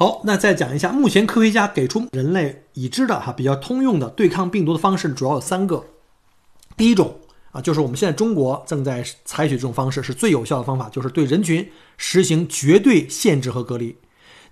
好，那再讲一下，目前科学家给出人类已知的哈比较通用的对抗病毒的方式，主要有三个。第一种啊，就是我们现在中国正在采取这种方式，是最有效的方法，就是对人群实行绝对限制和隔离，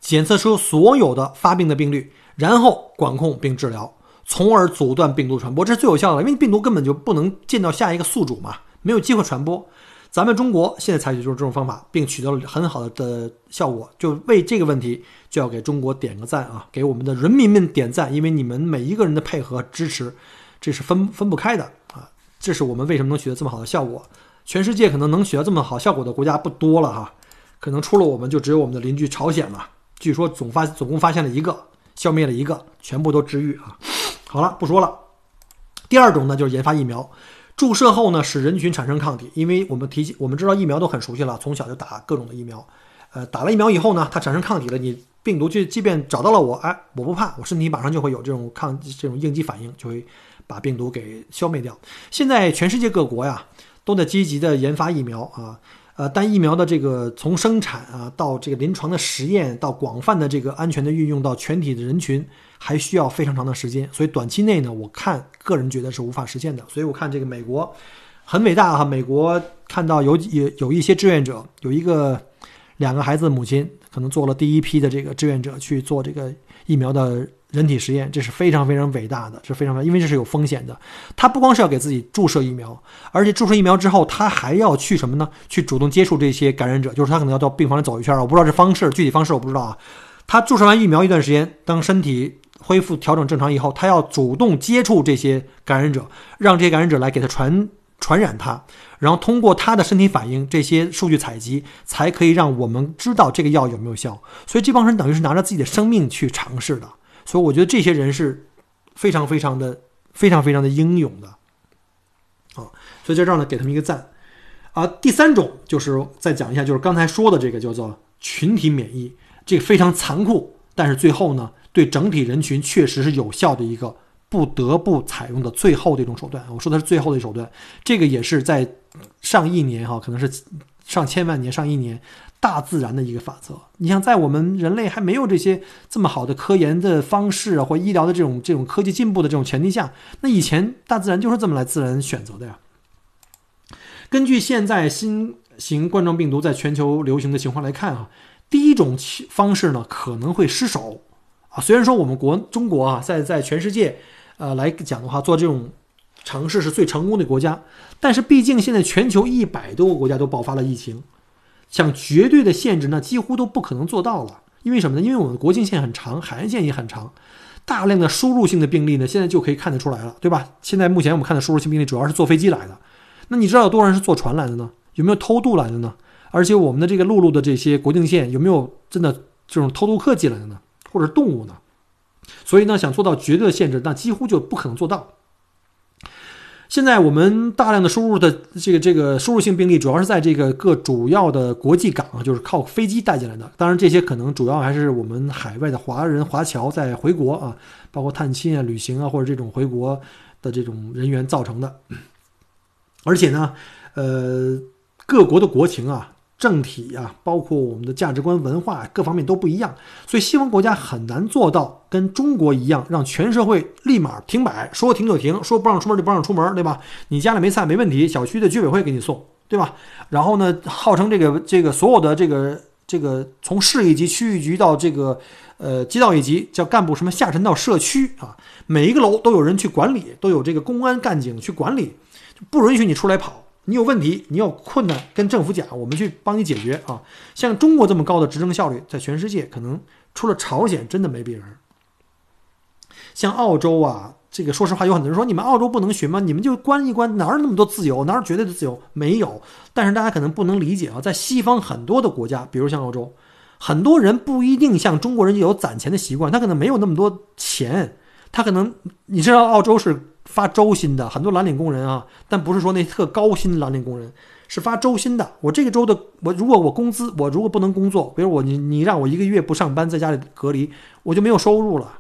检测出所有的发病的病例，然后管控并治疗，从而阻断病毒传播，这是最有效的，因为病毒根本就不能见到下一个宿主嘛，没有机会传播。咱们中国现在采取就是这种方法，并取得了很好的的效果，就为这个问题就要给中国点个赞啊，给我们的人民们点赞，因为你们每一个人的配合支持，这是分分不开的啊，这是我们为什么能取得这么好的效果。全世界可能能取得这么好效果的国家不多了哈，可能除了我们就只有我们的邻居朝鲜了。据说总发总共发现了一个，消灭了一个，全部都治愈啊。好了，不说了。第二种呢，就是研发疫苗。注射后呢，使人群产生抗体，因为我们提起我们知道疫苗都很熟悉了，从小就打各种的疫苗，呃，打了疫苗以后呢，它产生抗体了，你病毒就即便找到了我，哎，我不怕，我身体马上就会有这种抗这种应激反应，就会把病毒给消灭掉。现在全世界各国呀都在积极的研发疫苗啊。呃，但疫苗的这个从生产啊到这个临床的实验，到广泛的这个安全的运用到全体的人群，还需要非常长的时间。所以短期内呢，我看个人觉得是无法实现的。所以我看这个美国很伟大哈，美国看到有有有一些志愿者，有一个两个孩子的母亲，可能做了第一批的这个志愿者去做这个疫苗的。人体实验，这是非常非常伟大的，是非常因为这是有风险的。他不光是要给自己注射疫苗，而且注射疫苗之后，他还要去什么呢？去主动接触这些感染者，就是他可能要到病房里走一圈。我不知道这方式具体方式我不知道啊。他注射完疫苗一段时间，当身体恢复调整正常以后，他要主动接触这些感染者，让这些感染者来给他传传染他，然后通过他的身体反应这些数据采集，才可以让我们知道这个药有没有效。所以这帮人等于是拿着自己的生命去尝试的。所以我觉得这些人是非常非常的非常非常的英勇的，啊，所以在这儿呢给他们一个赞，啊，第三种就是再讲一下，就是刚才说的这个叫做群体免疫，这个非常残酷，但是最后呢对整体人群确实是有效的一个不得不采用的最后的一种手段。我说的是最后的一手段，这个也是在上亿年哈，可能是上千万年、上亿年。大自然的一个法则，你像在我们人类还没有这些这么好的科研的方式啊或医疗的这种这种科技进步的这种前提下，那以前大自然就是这么来自然选择的呀。根据现在新型冠状病毒在全球流行的情况来看啊，第一种方式呢可能会失手啊。虽然说我们国中国啊在在全世界呃来讲的话做这种尝试是最成功的国家，但是毕竟现在全球一百多个国家都爆发了疫情。想绝对的限制，那几乎都不可能做到了。因为什么呢？因为我们的国境线很长，海岸线也很长，大量的输入性的病例呢，现在就可以看得出来了，对吧？现在目前我们看的输入性病例主要是坐飞机来的。那你知道有多少人是坐船来的呢？有没有偷渡来的呢？而且我们的这个陆路的这些国境线有没有真的这种偷渡客进来的呢？或者动物呢？所以呢，想做到绝对的限制，那几乎就不可能做到。现在我们大量的输入的这个这个输入性病例，主要是在这个各主要的国际港，就是靠飞机带进来的。当然，这些可能主要还是我们海外的华人华侨在回国啊，包括探亲啊、旅行啊，或者这种回国的这种人员造成的。而且呢，呃，各国的国情啊。政体啊，包括我们的价值观、文化各方面都不一样，所以西方国家很难做到跟中国一样，让全社会立马停摆，说停就停，说不让出门就不让出门，对吧？你家里没菜没问题，小区的居委会给你送，对吧？然后呢，号称这个这个所有的这个这个从市一级、区域局到这个呃街道一级，叫干部什么下沉到社区啊，每一个楼都有人去管理，都有这个公安干警去管理，不允许你出来跑。你有问题，你有困难，跟政府讲，我们去帮你解决啊！像中国这么高的执政效率，在全世界可能除了朝鲜，真的没别人。像澳洲啊，这个说实话，有很多人说你们澳洲不能学吗？你们就关一关，哪儿那么多自由？哪儿绝对的自由？没有。但是大家可能不能理解啊，在西方很多的国家，比如像澳洲，很多人不一定像中国人有攒钱的习惯，他可能没有那么多钱，他可能你知道澳洲是。发周薪的很多蓝领工人啊，但不是说那特高薪蓝领工人，是发周薪的。我这个周的，我如果我工资，我如果不能工作，比如我你你让我一个月不上班，在家里隔离，我就没有收入了。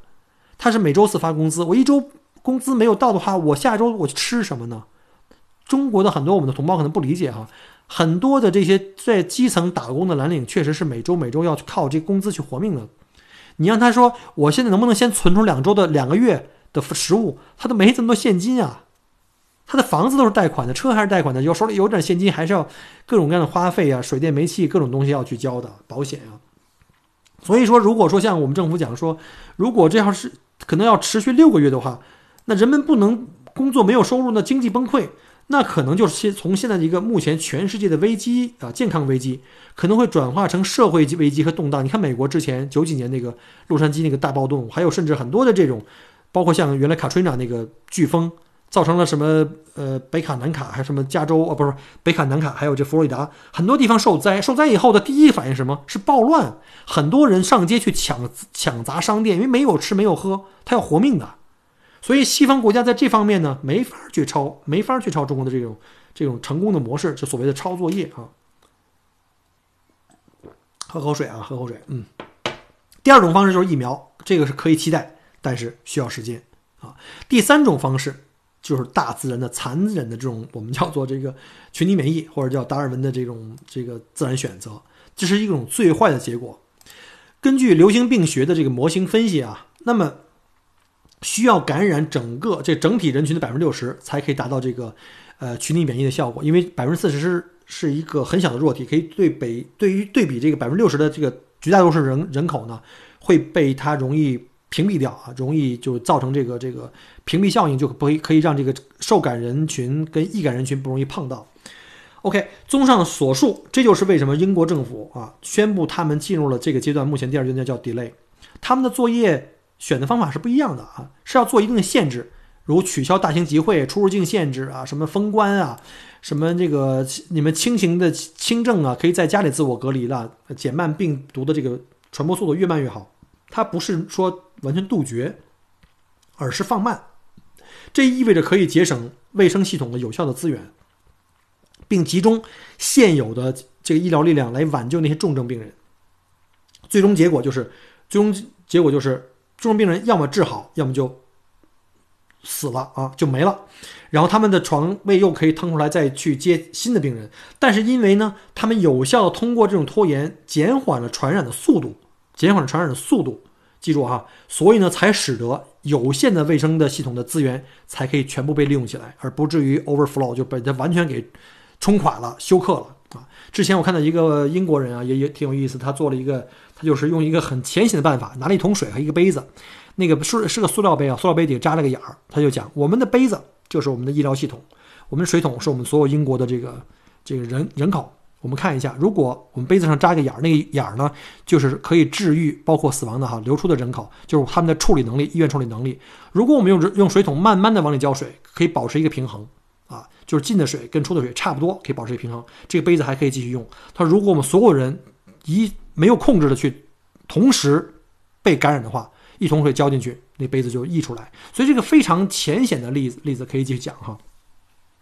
他是每周四发工资，我一周工资没有到的话，我下周我吃什么呢？中国的很多我们的同胞可能不理解哈，很多的这些在基层打工的蓝领，确实是每周每周要靠这工资去活命的。你让他说我现在能不能先存出两周的两个月食物，他都没这么多现金啊。他的房子都是贷款的，车还是贷款的，有手里有点现金，还是要各种各样的花费啊，水电煤气各种东西要去交的，保险啊。所以说，如果说像我们政府讲说，如果这要是可能要持续六个月的话，那人们不能工作没有收入，那经济崩溃，那可能就是现从现在的一个目前全世界的危机啊，健康危机可能会转化成社会危机和动荡。你看美国之前九几年那个洛杉矶那个大暴动，还有甚至很多的这种，包括像原来卡崔娜那个飓风。造成了什么？呃，北卡、南卡还是什么加州啊？不是北卡、南卡，还有这佛罗里达很多地方受灾。受灾以后的第一反应是什么是暴乱？很多人上街去抢抢砸商店，因为没有吃没有喝，他要活命的。所以西方国家在这方面呢，没法去抄，没法去抄中国的这种这种成功的模式，就所谓的抄作业啊。喝口水啊，喝口水。嗯，第二种方式就是疫苗，这个是可以期待，但是需要时间啊。第三种方式。就是大自然的残忍的这种，我们叫做这个群体免疫，或者叫达尔文的这种这个自然选择，这是一种最坏的结果。根据流行病学的这个模型分析啊，那么需要感染整个这整体人群的百分之六十，才可以达到这个呃群体免疫的效果。因为百分之四十是是一个很小的弱体，可以对北对于对比这个百分之六十的这个绝大多数人人口呢，会被它容易。屏蔽掉啊，容易就造成这个这个屏蔽效应，就不会可以让这个受感人群跟易感人群不容易碰到。OK，综上所述，这就是为什么英国政府啊宣布他们进入了这个阶段，目前第二阶段叫 delay。他们的作业选的方法是不一样的啊，是要做一定的限制，如取消大型集会、出入境限制啊，什么封关啊，什么这个你们轻型的轻症啊，可以在家里自我隔离了，减慢病毒的这个传播速度，越慢越好。它不是说完全杜绝，而是放慢，这意味着可以节省卫生系统的有效的资源，并集中现有的这个医疗力量来挽救那些重症病人。最终结果就是，最终结果就是重症病人要么治好，要么就死了啊，就没了。然后他们的床位又可以腾出来再去接新的病人。但是因为呢，他们有效的通过这种拖延，减缓了传染的速度。减缓传染的速度，记住哈，所以呢，才使得有限的卫生的系统的资源才可以全部被利用起来，而不至于 overflow 就被它完全给冲垮了、休克了啊。之前我看到一个英国人啊，也也挺有意思，他做了一个，他就是用一个很浅显的办法，拿了一桶水和一个杯子，那个是是个塑料杯啊，塑料杯底扎了个眼儿，他就讲，我们的杯子就是我们的医疗系统，我们水桶是我们所有英国的这个这个人人口。我们看一下，如果我们杯子上扎个眼儿，那个眼儿呢，就是可以治愈包括死亡的哈流出的人口，就是他们的处理能力，医院处理能力。如果我们用用水桶慢慢的往里浇水，可以保持一个平衡啊，就是进的水跟出的水差不多，可以保持一个平衡。这个杯子还可以继续用。他说，如果我们所有人一没有控制的去同时被感染的话，一桶水浇进去，那杯子就溢出来。所以这个非常浅显的例子例子可以继续讲哈。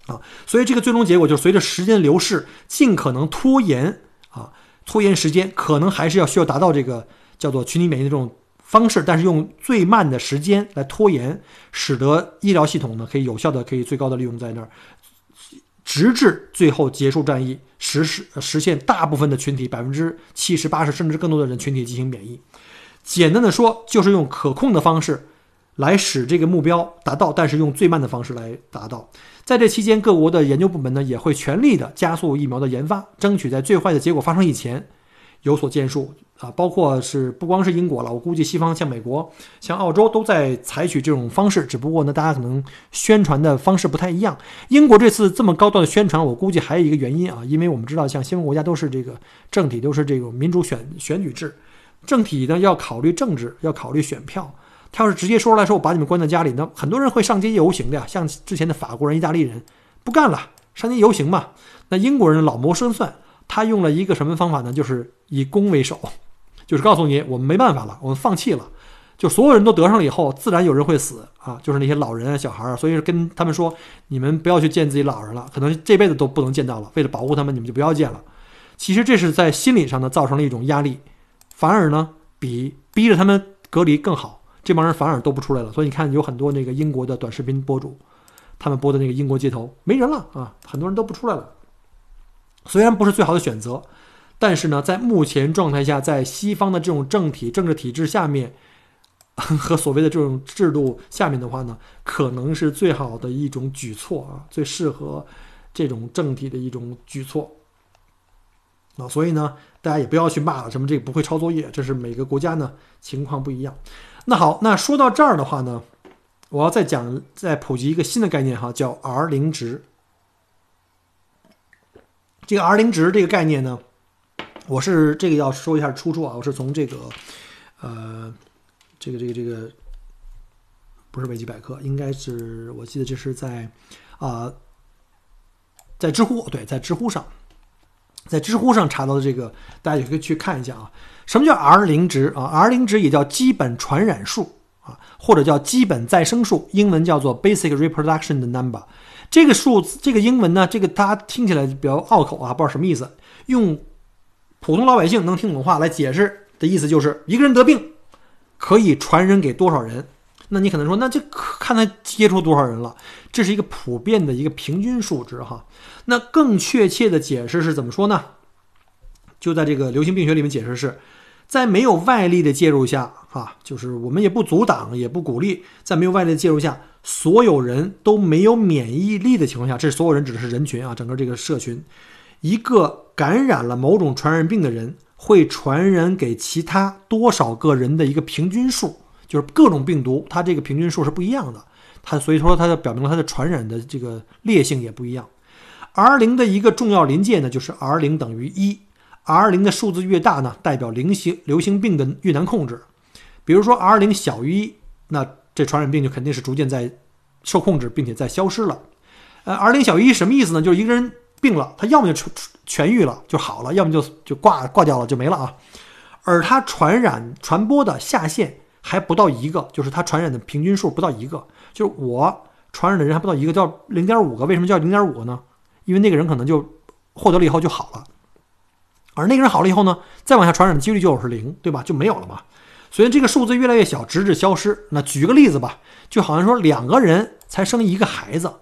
啊，所以这个最终结果就是随着时间流逝，尽可能拖延啊，拖延时间，可能还是要需要达到这个叫做群体免疫的这种方式，但是用最慢的时间来拖延，使得医疗系统呢可以有效的可以最高的利用在那儿，直至最后结束战役，实施实现大部分的群体百分之七十八十甚至更多的人群体进行免疫。简单的说，就是用可控的方式来使这个目标达到，但是用最慢的方式来达到。在这期间，各国的研究部门呢也会全力的加速疫苗的研发，争取在最坏的结果发生以前有所建树啊！包括是不光是英国了，我估计西方像美国、像澳洲都在采取这种方式，只不过呢，大家可能宣传的方式不太一样。英国这次这么高调的宣传，我估计还有一个原因啊，因为我们知道，像西方国家都是这个政体都是这种民主选选举制，政体呢要考虑政治，要考虑选票。他要是直接说出来说，我把你们关在家里，那很多人会上街游行的呀。像之前的法国人、意大利人不干了，上街游行嘛。那英国人老谋深算，他用了一个什么方法呢？就是以攻为守，就是告诉你我们没办法了，我们放弃了。就所有人都得上了以后，自然有人会死啊，就是那些老人啊、小孩啊。所以跟他们说，你们不要去见自己老人了，可能这辈子都不能见到了。为了保护他们，你们就不要见了。其实这是在心理上呢造成了一种压力，反而呢比逼着他们隔离更好。这帮人反而都不出来了，所以你看，有很多那个英国的短视频博主，他们播的那个英国街头没人了啊，很多人都不出来了。虽然不是最好的选择，但是呢，在目前状态下，在西方的这种政体政治体制下面，和所谓的这种制度下面的话呢，可能是最好的一种举措啊，最适合这种政体的一种举措。啊，所以呢，大家也不要去骂了，什么这个不会抄作业，这是每个国家呢情况不一样。那好，那说到这儿的话呢，我要再讲，再普及一个新的概念哈，叫 R 零值。这个 R 零值这个概念呢，我是这个要说一下出处啊，我是从这个呃，这个这个这个不是维基百科，应该是我记得这是在啊，在知乎对，在知乎上。在知乎上查到的这个，大家也可以去看一下啊。什么叫 R 零值啊？R 零值也叫基本传染数啊，或者叫基本再生数，英文叫做 Basic Reproduction Number。这个数字，这个英文呢，这个大家听起来比较拗口啊，不知道什么意思。用普通老百姓能听懂的话来解释的意思就是，一个人得病可以传染给多少人？那你可能说，那就看他接触多少人了。这是一个普遍的一个平均数值哈。那更确切的解释是怎么说呢？就在这个流行病学里面解释是，在没有外力的介入下，啊，就是我们也不阻挡，也不鼓励，在没有外力的介入下，所有人都没有免疫力的情况下，这所有人指的是人群啊，整个这个社群，一个感染了某种传染病的人会传染给其他多少个人的一个平均数，就是各种病毒它这个平均数是不一样的，它所以说它就表明了它的传染的这个烈性也不一样。R 零的一个重要临界呢，就是 R 零等于一。R 零的数字越大呢，代表流行流行病的越难控制。比如说 R 零小于一，那这传染病就肯定是逐渐在受控制，并且在消失了。呃，R 零小于一什么意思呢？就是一个人病了，他要么就痊痊愈了就好了，要么就就挂挂掉了就没了啊。而它传染传播的下限还不到一个，就是它传染的平均数不到一个，就是我传染的人还不到一个，叫零点五个。为什么叫零点五个呢？因为那个人可能就获得了以后就好了，而那个人好了以后呢，再往下传染的几率就是零，对吧？就没有了嘛。所以这个数字越来越小，直至消失。那举个例子吧，就好像说两个人才生一个孩子，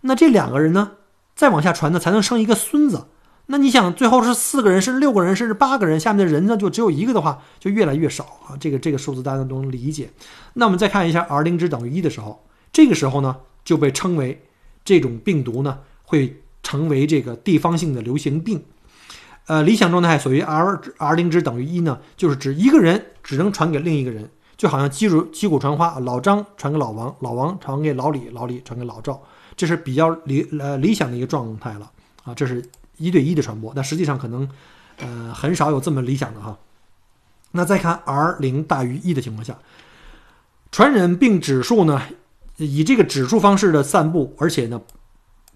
那这两个人呢，再往下传呢，才能生一个孙子。那你想，最后是四个人，甚至六个人，甚至八个人，下面的人呢就只有一个的话，就越来越少啊。这个这个数字大家都能理解。那我们再看一下 R 零值等于一的时候，这个时候呢就被称为这种病毒呢会。成为这个地方性的流行病，呃，理想状态所谓 R R 零值等于一呢，就是指一个人只能传给另一个人，就好像击鼓击鼓传花，老张传给老王，老王传给老李，老李传给老赵，这是比较理呃理想的一个状态了啊，这是一对一的传播，但实际上可能呃很少有这么理想的哈。那再看 R 零大于一的情况下，传染病指数呢以这个指数方式的散布，而且呢。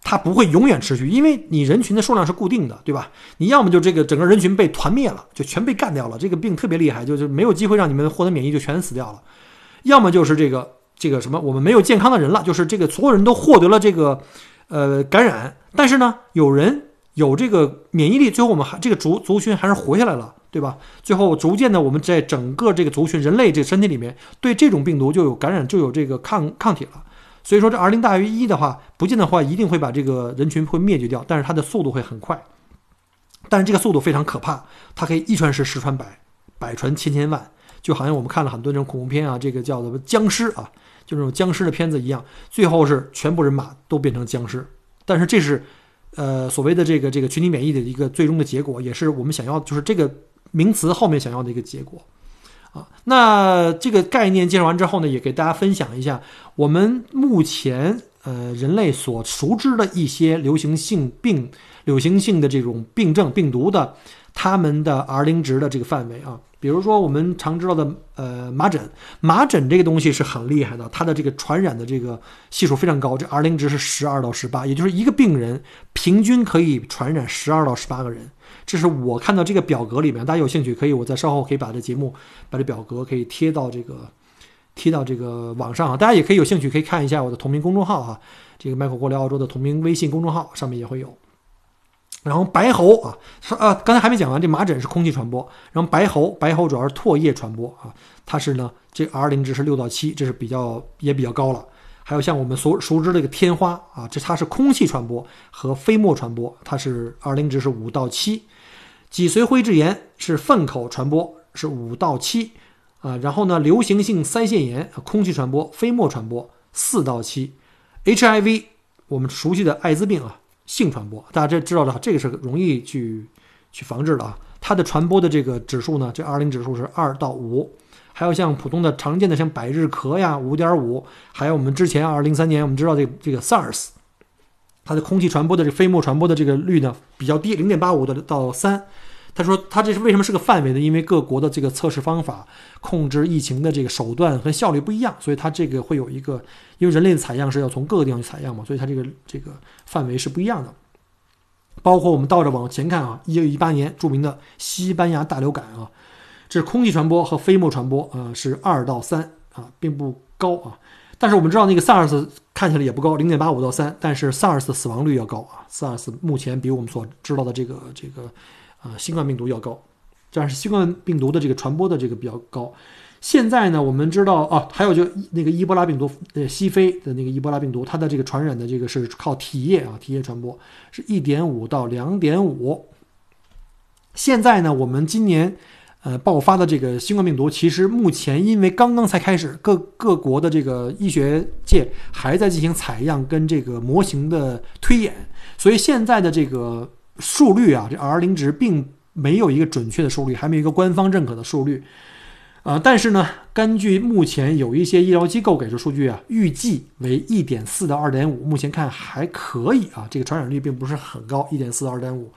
它不会永远持续，因为你人群的数量是固定的，对吧？你要么就这个整个人群被团灭了，就全被干掉了，这个病特别厉害，就就没有机会让你们获得免疫，就全死掉了；要么就是这个这个什么，我们没有健康的人了，就是这个所有人都获得了这个呃感染，但是呢，有人有这个免疫力，最后我们还这个族族群还是活下来了，对吧？最后逐渐的，我们在整个这个族群人类这身体里面，对这种病毒就有感染，就有这个抗抗体了。所以说，这 R 零大于一的话，不见的话一定会把这个人群会灭绝掉，但是它的速度会很快，但是这个速度非常可怕，它可以一传十，十传百，百传千千万，就好像我们看了很多这种恐怖片啊，这个叫做僵尸啊，就这种僵尸的片子一样，最后是全部人马都变成僵尸，但是这是，呃，所谓的这个这个群体免疫的一个最终的结果，也是我们想要，就是这个名词后面想要的一个结果。啊，那这个概念介绍完之后呢，也给大家分享一下我们目前呃人类所熟知的一些流行性病、流行性的这种病症、病毒的它们的 R 零值的这个范围啊。比如说我们常知道的呃麻疹，麻疹这个东西是很厉害的，它的这个传染的这个系数非常高，这 R 零值是十二到十八，也就是一个病人平均可以传染十二到十八个人。这是我看到这个表格里面，大家有兴趣可以，我在稍后可以把这节目，把这表格可以贴到这个，贴到这个网上啊。大家也可以有兴趣可以看一下我的同名公众号哈，这个麦克过来澳洲的同名微信公众号上面也会有。然后白喉啊，说啊，刚才还没讲完，这麻疹是空气传播，然后白喉，白喉主要是唾液传播啊，它是呢，这 R 零值是六到七，这是比较也比较高了。还有像我们所熟知的这个天花啊，这它是空气传播和飞沫传播，它是 R 零值是五到七。脊髓灰质炎是粪口传播，是五到七啊。然后呢，流行性腮腺炎空气传播、飞沫传播四到七。HIV 我们熟悉的艾滋病啊，性传播，大家这知道的，这个是容易去去防治的啊。它的传播的这个指数呢，这 R 零指数是二到五。还有像普通的常见的像百日咳呀，五点五。还有我们之前二零零三年我们知道这这个 SARS，它的空气传播的这飞沫传播的这个率呢比较低，零点八五的到三。他说他这是为什么是个范围呢？因为各国的这个测试方法、控制疫情的这个手段和效率不一样，所以它这个会有一个，因为人类的采样是要从各个地方去采样嘛，所以它这个这个范围是不一样的。包括我们倒着往前看啊，一九一八年著名的西班牙大流感啊。这是空气传播和飞沫传播啊，是二到三啊，并不高啊。但是我们知道那个 SARS 看起来也不高，零点八五到三，但是 SARS 死亡率要高啊。SARS 目前比我们所知道的这个这个啊新冠病毒要高，但是新冠病毒的这个传播的这个比较高。现在呢，我们知道啊，还有就那个伊波拉病毒，呃，西非的那个伊波拉病毒，它的这个传染的这个是靠体液啊，体液传播，是一点五到两点五。现在呢，我们今年。呃，爆发的这个新冠病毒，其实目前因为刚刚才开始，各各国的这个医学界还在进行采样跟这个模型的推演，所以现在的这个数率啊，这 R 零值并没有一个准确的数率，还没有一个官方认可的数率。啊，但是呢，根据目前有一些医疗机构给出数据啊，预计为一点四到二点五，目前看还可以啊，这个传染率并不是很高，一点四到二点五。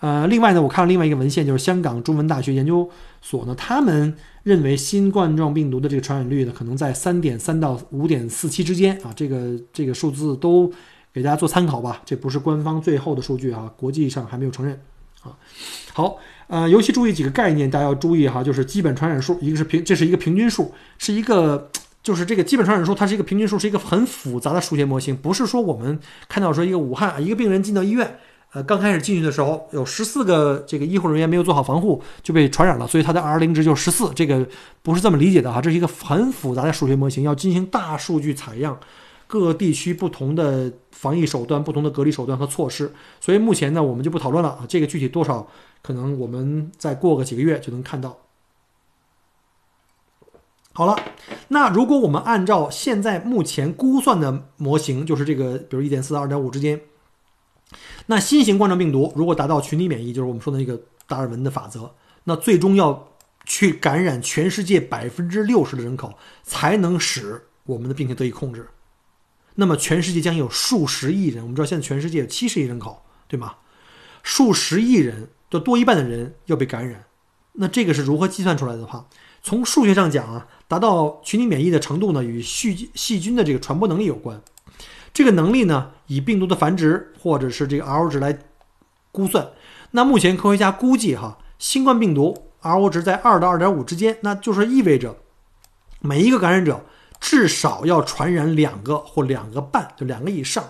呃，另外呢，我看了另外一个文献，就是香港中文大学研究所呢，他们认为新冠状病毒的这个传染率呢，可能在三点三到五点四七之间啊，这个这个数字都给大家做参考吧，这不是官方最后的数据啊，国际上还没有承认啊。好，呃，尤其注意几个概念，大家要注意哈，就是基本传染数，一个是平，这是一个平均数，是一个就是这个基本传染数，它是一个平均数，是一个很复杂的数学模型，不是说我们看到说一个武汉一个病人进到医院。呃，刚开始进去的时候，有十四个这个医护人员没有做好防护，就被传染了，所以它的 R 零值就十四。这个不是这么理解的哈，这是一个很复杂的数学模型，要进行大数据采样，各地区不同的防疫手段、不同的隔离手段和措施。所以目前呢，我们就不讨论了啊，这个具体多少，可能我们再过个几个月就能看到。好了，那如果我们按照现在目前估算的模型，就是这个，比如一点四到二点五之间。那新型冠状病毒如果达到群体免疫，就是我们说的那个达尔文的法则，那最终要去感染全世界百分之六十的人口，才能使我们的病情得以控制。那么全世界将有数十亿人，我们知道现在全世界有七十亿人口，对吗？数十亿人，就多一半的人要被感染。那这个是如何计算出来的话？从数学上讲啊，达到群体免疫的程度呢，与细细菌的这个传播能力有关。这个能力呢，以病毒的繁殖或者是这个 RO 值来估算。那目前科学家估计哈，新冠病毒 RO 值在二到二点五之间，那就是意味着每一个感染者至少要传染两个或两个半，就两个以上。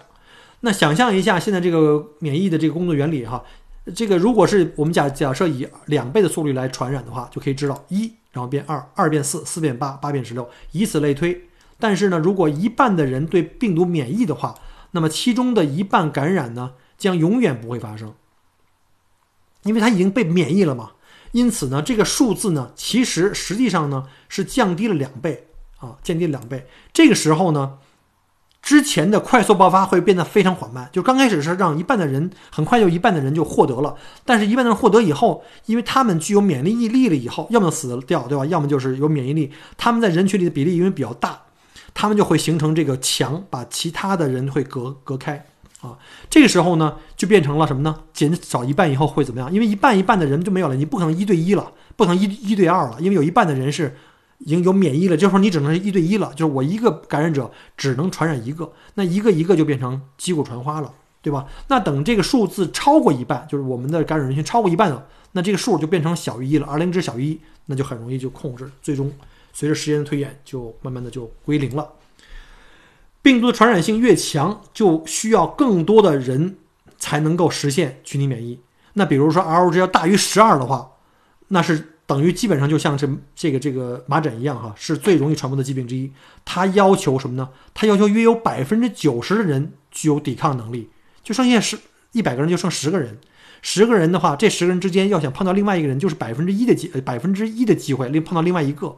那想象一下，现在这个免疫的这个工作原理哈，这个如果是我们假假设以两倍的速率来传染的话，就可以知道一，然后变二，二变四，四变八，八变十六，以此类推。但是呢，如果一半的人对病毒免疫的话，那么其中的一半感染呢，将永远不会发生，因为他已经被免疫了嘛。因此呢，这个数字呢，其实实际上呢是降低了两倍啊，降低两倍。这个时候呢，之前的快速爆发会变得非常缓慢。就刚开始是让一半的人很快就一半的人就获得了，但是一半的人获得以后，因为他们具有免疫力了以后，要么死掉，对吧？要么就是有免疫力，他们在人群里的比例因为比较大。他们就会形成这个墙，把其他的人会隔隔开啊。这个时候呢，就变成了什么呢？减少一半以后会怎么样？因为一半一半的人就没有了，你不可能一对一了，不可能一一对二了，因为有一半的人是已经有免疫了，就是说你只能是一对一了，就是我一个感染者只能传染一个，那一个一个就变成击鼓传花了，对吧？那等这个数字超过一半，就是我们的感染人群超过一半了，那这个数就变成小于一了，R 零值小于一，那就很容易就控制，最终。随着时间的推演，就慢慢的就归零了。病毒的传染性越强，就需要更多的人才能够实现群体免疫。那比如说 R 值要大于十二的话，那是等于基本上就像这这个这个麻疹一样哈，是最容易传播的疾病之一。它要求什么呢？它要求约有百分之九十的人具有抵抗能力，就剩下十一百个人就剩十个人，十个人的话，这十个人之间要想碰到另外一个人，就是百分之一的机百分之一的机会，另碰到另外一个。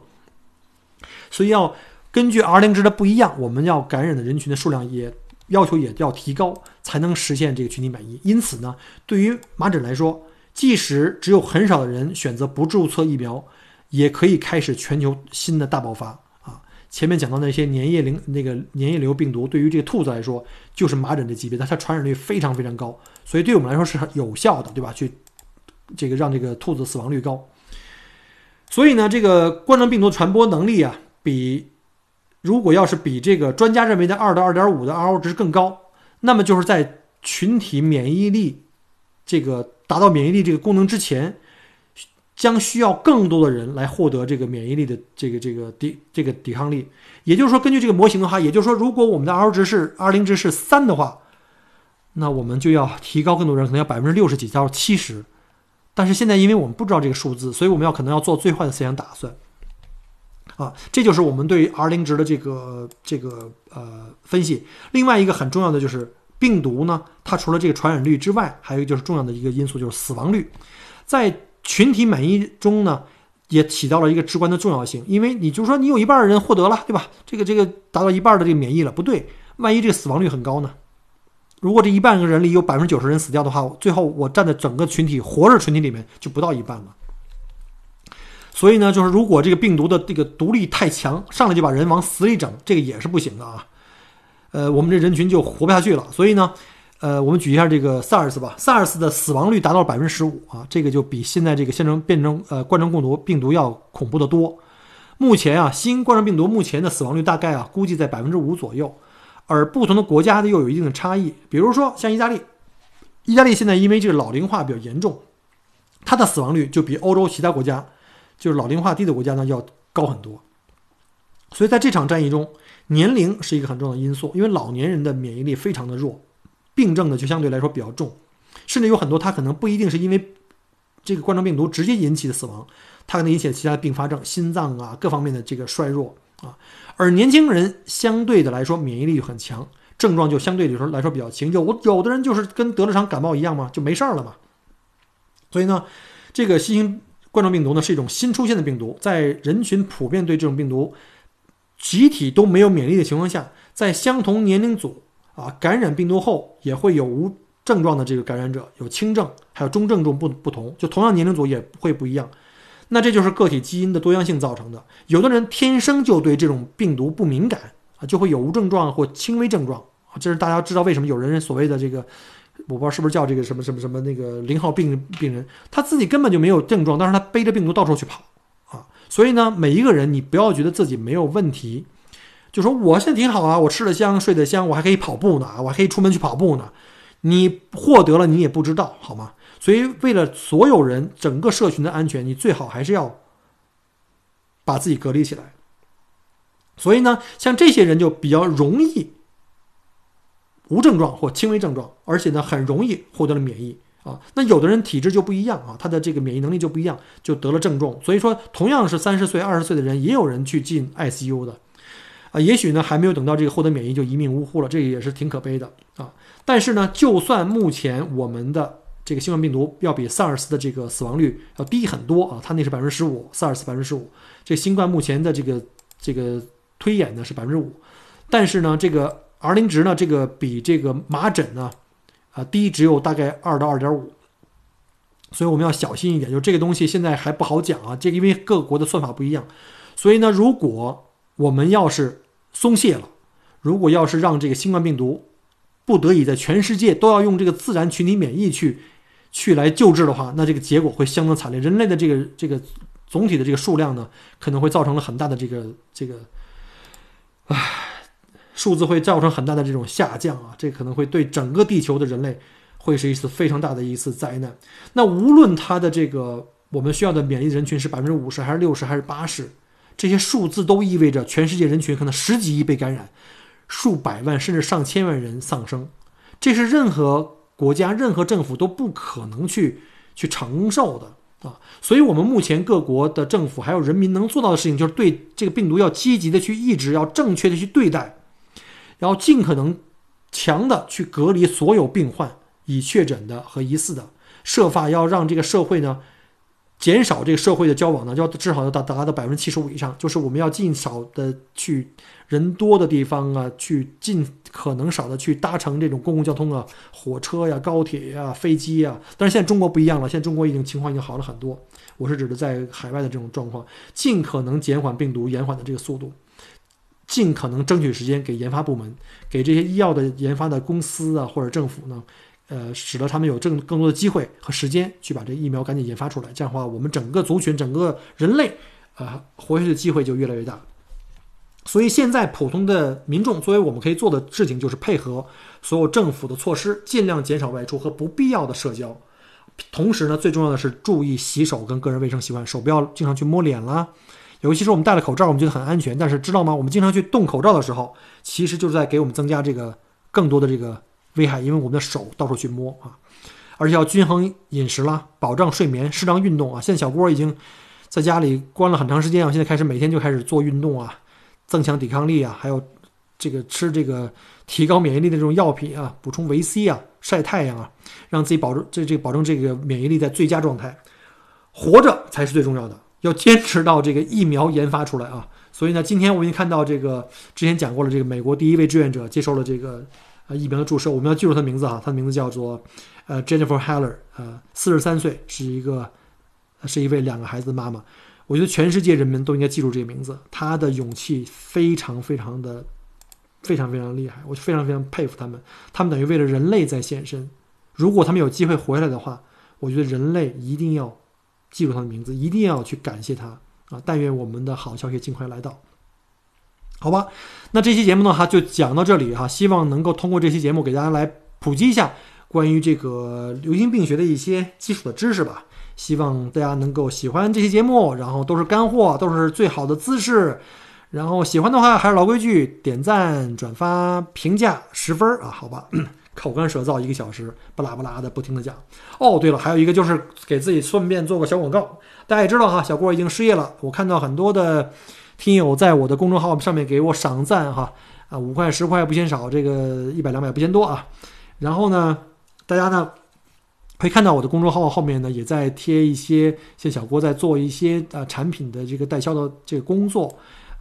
所以要根据 R 零值的不一样，我们要感染的人群的数量也要求也要提高，才能实现这个群体免疫。因此呢，对于麻疹来说，即使只有很少的人选择不注册疫苗，也可以开始全球新的大爆发啊！前面讲到那些粘液淋那个粘液瘤病毒，对于这个兔子来说就是麻疹的级别，但它传染率非常非常高，所以对我们来说是很有效的，对吧？去这个让这个兔子死亡率高。所以呢，这个冠状病毒传播能力啊。比如果要是比这个专家认为的二到二点五的 R O 值更高，那么就是在群体免疫力这个达到免疫力这个功能之前，将需要更多的人来获得这个免疫力的这个这个抵这个抵抗力。也就是说，根据这个模型的话，也就是说，如果我们的 R 值是 R 零值是三的话，那我们就要提高更多人，可能要百分之六十几到七十。但是现在因为我们不知道这个数字，所以我们要可能要做最坏的思想打算。啊，这就是我们对于 R 零值的这个这个呃分析。另外一个很重要的就是病毒呢，它除了这个传染率之外，还有就是重要的一个因素就是死亡率，在群体免疫中呢，也起到了一个至关的重要性。因为你就说你有一半的人获得了，对吧？这个这个达到一半的这个免疫了，不对，万一这个死亡率很高呢？如果这一半个人里有百分之九十人死掉的话，最后我站在整个群体活着群体里面就不到一半了。所以呢，就是如果这个病毒的这个毒力太强，上来就把人往死里整，这个也是不行的啊。呃，我们这人群就活不下去了。所以呢，呃，我们举一下这个 SARS 吧，SARS 的死亡率达到了百分之十五啊，这个就比现在这个现成变成呃冠状病毒病毒要恐怖的多。目前啊，新冠状病毒目前的死亡率大概啊估计在百分之五左右，而不同的国家呢又有一定的差异。比如说像意大利，意大利现在因为这个老龄化比较严重，它的死亡率就比欧洲其他国家。就是老龄化低的国家呢要高很多，所以在这场战役中，年龄是一个很重要的因素，因为老年人的免疫力非常的弱，病症呢就相对来说比较重，甚至有很多他可能不一定是因为这个冠状病毒直接引起的死亡，它可能引起其他的并发症，心脏啊各方面的这个衰弱啊，而年轻人相对的来说免疫力很强，症状就相对来说来说比较轻，有有的人就是跟得了场感冒一样嘛，就没事儿了嘛，所以呢，这个新型。冠状病毒呢是一种新出现的病毒，在人群普遍对这种病毒集体都没有免疫力的情况下，在相同年龄组啊感染病毒后，也会有无症状的这个感染者，有轻症，还有中症重不不同，就同样年龄组也会不一样。那这就是个体基因的多样性造成的。有的人天生就对这种病毒不敏感啊，就会有无症状或轻微症状啊。这是大家知道为什么有人所谓的这个。我不知道是不是叫这个什么什么什么那个零号病病人，他自己根本就没有症状，但是他背着病毒到处去跑。所以呢，每一个人你不要觉得自己没有问题，就说我现在挺好啊，我吃得香，睡得香，我还可以跑步呢，我还可以出门去跑步呢。你获得了你也不知道好吗？所以为了所有人整个社群的安全，你最好还是要把自己隔离起来。所以呢，像这些人就比较容易。无症状或轻微症状，而且呢很容易获得了免疫啊。那有的人体质就不一样啊，他的这个免疫能力就不一样，就得了症重。所以说，同样是三十岁、二十岁的人，也有人去进 ICU 的啊。也许呢还没有等到这个获得免疫就一命呜呼了，这也是挺可悲的啊。但是呢，就算目前我们的这个新冠病毒要比 SARS 的这个死亡率要低很多啊，它那是百分之十五，SARS 百分之十五，这新冠目前的这个这个推演呢是百分之五，但是呢这个。R 零值呢？这个比这个麻疹呢，啊低只有大概二到二点五，所以我们要小心一点。就这个东西现在还不好讲啊，这个因为各国的算法不一样，所以呢，如果我们要是松懈了，如果要是让这个新冠病毒不得已在全世界都要用这个自然群体免疫去去来救治的话，那这个结果会相当惨烈，人类的这个这个总体的这个数量呢，可能会造成了很大的这个这个，唉。数字会造成很大的这种下降啊，这可能会对整个地球的人类会是一次非常大的一次灾难。那无论它的这个我们需要的免疫人群是百分之五十还是六十还是八十，这些数字都意味着全世界人群可能十几亿被感染，数百万甚至上千万人丧生，这是任何国家任何政府都不可能去去承受的啊。所以，我们目前各国的政府还有人民能做到的事情，就是对这个病毒要积极的去抑制，要正确的去对待。要尽可能强的去隔离所有病患、已确诊的和疑似的，设法要让这个社会呢。减少这个社会的交往呢，要至少要达达到百分之七十五以上，就是我们要尽少的去人多的地方啊，去尽可能少的去搭乘这种公共交通啊，火车呀、高铁呀、飞机呀。但是现在中国不一样了，现在中国已经情况已经好了很多。我是指的在海外的这种状况，尽可能减缓病毒延缓的这个速度，尽可能争取时间给研发部门，给这些医药的研发的公司啊或者政府呢。呃，使得他们有更更多的机会和时间去把这疫苗赶紧研发出来。这样的话，我们整个族群、整个人类啊，活下去的机会就越来越大。所以现在普通的民众，作为我们可以做的事情，就是配合所有政府的措施，尽量减少外出和不必要的社交。同时呢，最重要的是注意洗手跟个人卫生习惯，手不要经常去摸脸啦。尤其是我们戴了口罩，我们觉得很安全，但是知道吗？我们经常去动口罩的时候，其实就是在给我们增加这个更多的这个。危害，因为我们的手到处去摸啊，而且要均衡饮食啦，保障睡眠，适当运动啊。现在小郭已经在家里关了很长时间啊，现在开始每天就开始做运动啊，增强抵抗力啊，还有这个吃这个提高免疫力的这种药品啊，补充维 C 啊，晒太阳啊，让自己保证这这保证这个免疫力在最佳状态，活着才是最重要的，要坚持到这个疫苗研发出来啊。所以呢，今天我已经看到这个之前讲过了，这个美国第一位志愿者接受了这个。啊，疫苗的注射，我们要记住他的名字哈，他的名字叫做，呃，Jennifer Heller，呃，四十三岁，是一个，是一位两个孩子的妈妈。我觉得全世界人民都应该记住这个名字，他的勇气非常非常的，非常非常厉害，我非常非常佩服他们，他们等于为了人类在献身。如果他们有机会活下来的话，我觉得人类一定要记住他的名字，一定要去感谢他啊！但愿我们的好消息尽快来到。好吧，那这期节目呢，哈就讲到这里哈，希望能够通过这期节目给大家来普及一下关于这个流行病学的一些基础的知识吧。希望大家能够喜欢这期节目，然后都是干货，都是最好的姿势。然后喜欢的话，还是老规矩，点赞、转发、评价十分啊，好吧。口干舌燥一个小时，不拉不拉的不停的讲。哦，对了，还有一个就是给自己顺便做个小广告。大家也知道哈，小郭已经失业了，我看到很多的。听友在我的公众号上面给我赏赞哈啊五块十块不嫌少，这个一百两百不嫌多啊。然后呢，大家呢可以看到我的公众号后面呢也在贴一些像小郭在做一些啊产品的这个代销的这个工作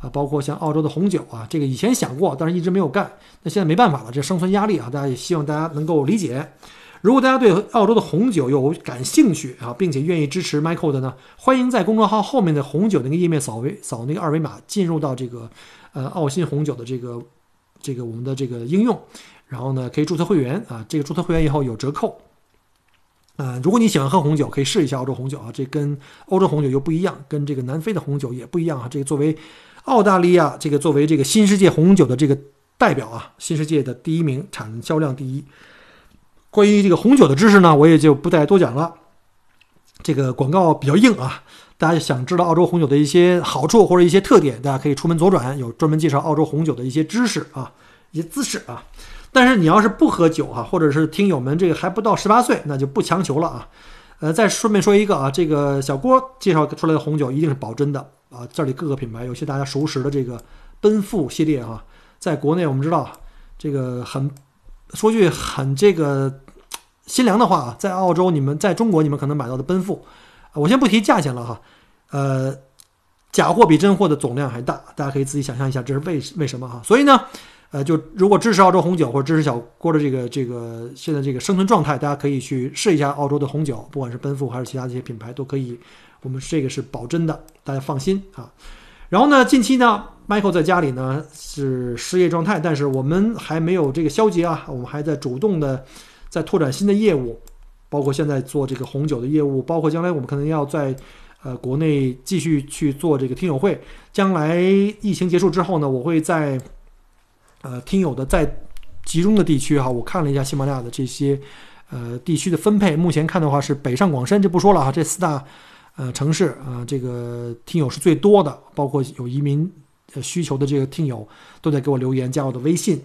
啊，包括像澳洲的红酒啊，这个以前想过，但是一直没有干。那现在没办法了，这生存压力啊，大家也希望大家能够理解。如果大家对澳洲的红酒有感兴趣啊，并且愿意支持 Michael 的呢，欢迎在公众号后面的红酒那个页面扫微扫那个二维码，进入到这个呃澳新红酒的这个这个我们的这个应用，然后呢可以注册会员啊，这个注册会员以后有折扣。啊，如果你喜欢喝红酒，可以试一下澳洲红酒啊，这跟欧洲红酒又不一样，跟这个南非的红酒也不一样啊。这个作为澳大利亚这个作为这个新世界红酒的这个代表啊，新世界的第一名，产销量第一。关于这个红酒的知识呢，我也就不再多讲了。这个广告比较硬啊，大家想知道澳洲红酒的一些好处或者一些特点，大家可以出门左转，有专门介绍澳洲红酒的一些知识啊，一些姿势啊。但是你要是不喝酒哈，或者是听友们这个还不到十八岁，那就不强求了啊。呃，再顺便说一个啊，这个小郭介绍出来的红酒一定是保真的啊。这里各个品牌有些大家熟识的这个奔富系列哈，在国内我们知道这个很说句很这个。心凉的话啊，在澳洲，你们在中国，你们可能买到的奔富，我先不提价钱了哈，呃，假货比真货的总量还大，大家可以自己想象一下，这是为为什么哈？所以呢，呃，就如果支持澳洲红酒或者支持小郭的这个这个现在这个生存状态，大家可以去试一下澳洲的红酒，不管是奔富还是其他这些品牌都可以，我们这个是保真的，大家放心啊。然后呢，近期呢，Michael 在家里呢是失业状态，但是我们还没有这个消极啊，我们还在主动的。在拓展新的业务，包括现在做这个红酒的业务，包括将来我们可能要在呃国内继续去做这个听友会。将来疫情结束之后呢，我会在呃听友的在集中的地区哈，我看了一下喜马拉雅的这些呃地区的分配，目前看的话是北上广深就不说了哈，这四大呃城市啊，这个听友是最多的，包括有移民需求的这个听友都在给我留言，加我的微信。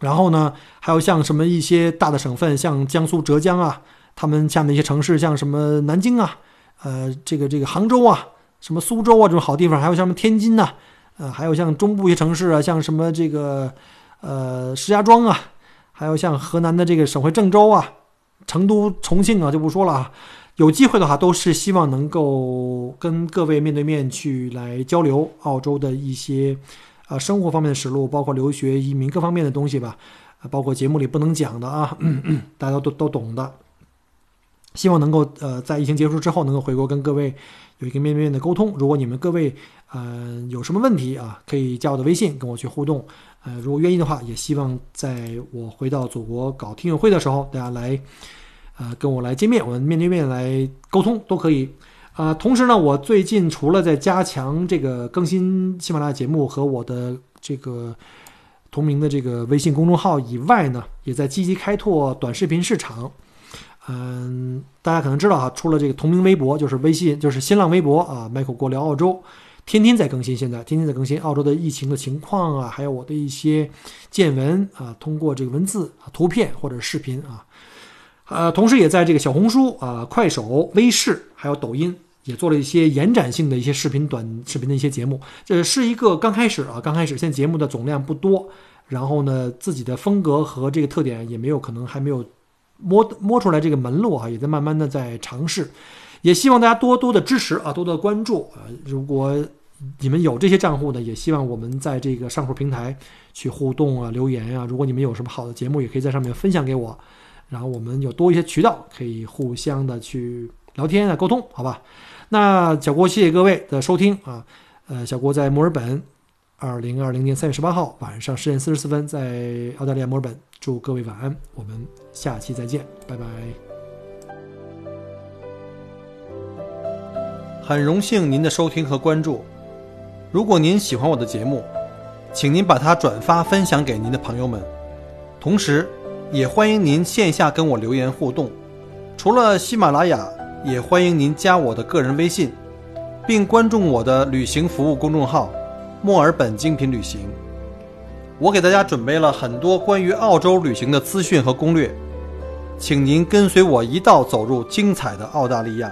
然后呢，还有像什么一些大的省份，像江苏、浙江啊，他们下面一些城市，像什么南京啊，呃，这个这个杭州啊，什么苏州啊这种好地方，还有像什么天津呐，呃，还有像中部一些城市啊，像什么这个呃石家庄啊，还有像河南的这个省会郑州啊，成都、重庆啊就不说了啊。有机会的话，都是希望能够跟各位面对面去来交流澳洲的一些呃生活方面的实录，包括留学、移民各方面的东西吧。包括节目里不能讲的啊，大家都都懂的。希望能够呃在疫情结束之后能够回国跟各位有一个面对面的沟通。如果你们各位呃有什么问题啊，可以加我的微信跟我去互动。呃，如果愿意的话，也希望在我回到祖国搞听友会的时候，大家来呃跟我来见面，我们面对面来沟通都可以。啊，同时呢，我最近除了在加强这个更新喜马拉雅节目和我的这个同名的这个微信公众号以外呢，也在积极开拓短视频市场。嗯，大家可能知道啊，除了这个同名微博，就是微信，就是新浪微博啊。Michael 国聊澳洲，天天在更新，现在天天在更新澳洲的疫情的情况啊，还有我的一些见闻啊，通过这个文字啊、图片或者视频啊，呃，同时也在这个小红书啊、快手、微视还有抖音也做了一些延展性的一些视频、短视频的一些节目。这是一个刚开始啊，刚开始，现在节目的总量不多，然后呢，自己的风格和这个特点也没有，可能还没有。摸摸出来这个门路啊，也在慢慢的在尝试，也希望大家多多的支持啊，多多的关注啊。如果你们有这些账户呢，也希望我们在这个上述平台去互动啊、留言啊。如果你们有什么好的节目，也可以在上面分享给我，然后我们有多一些渠道可以互相的去聊天啊、沟通，好吧？那小郭，谢谢各位的收听啊。呃，小郭在墨尔本，二零二零年三月十八号晚上十点四十四分，在澳大利亚墨尔本。祝各位晚安，我们下期再见，拜拜。很荣幸您的收听和关注。如果您喜欢我的节目，请您把它转发分享给您的朋友们。同时，也欢迎您线下跟我留言互动。除了喜马拉雅，也欢迎您加我的个人微信，并关注我的旅行服务公众号“墨尔本精品旅行”。我给大家准备了很多关于澳洲旅行的资讯和攻略，请您跟随我一道走入精彩的澳大利亚。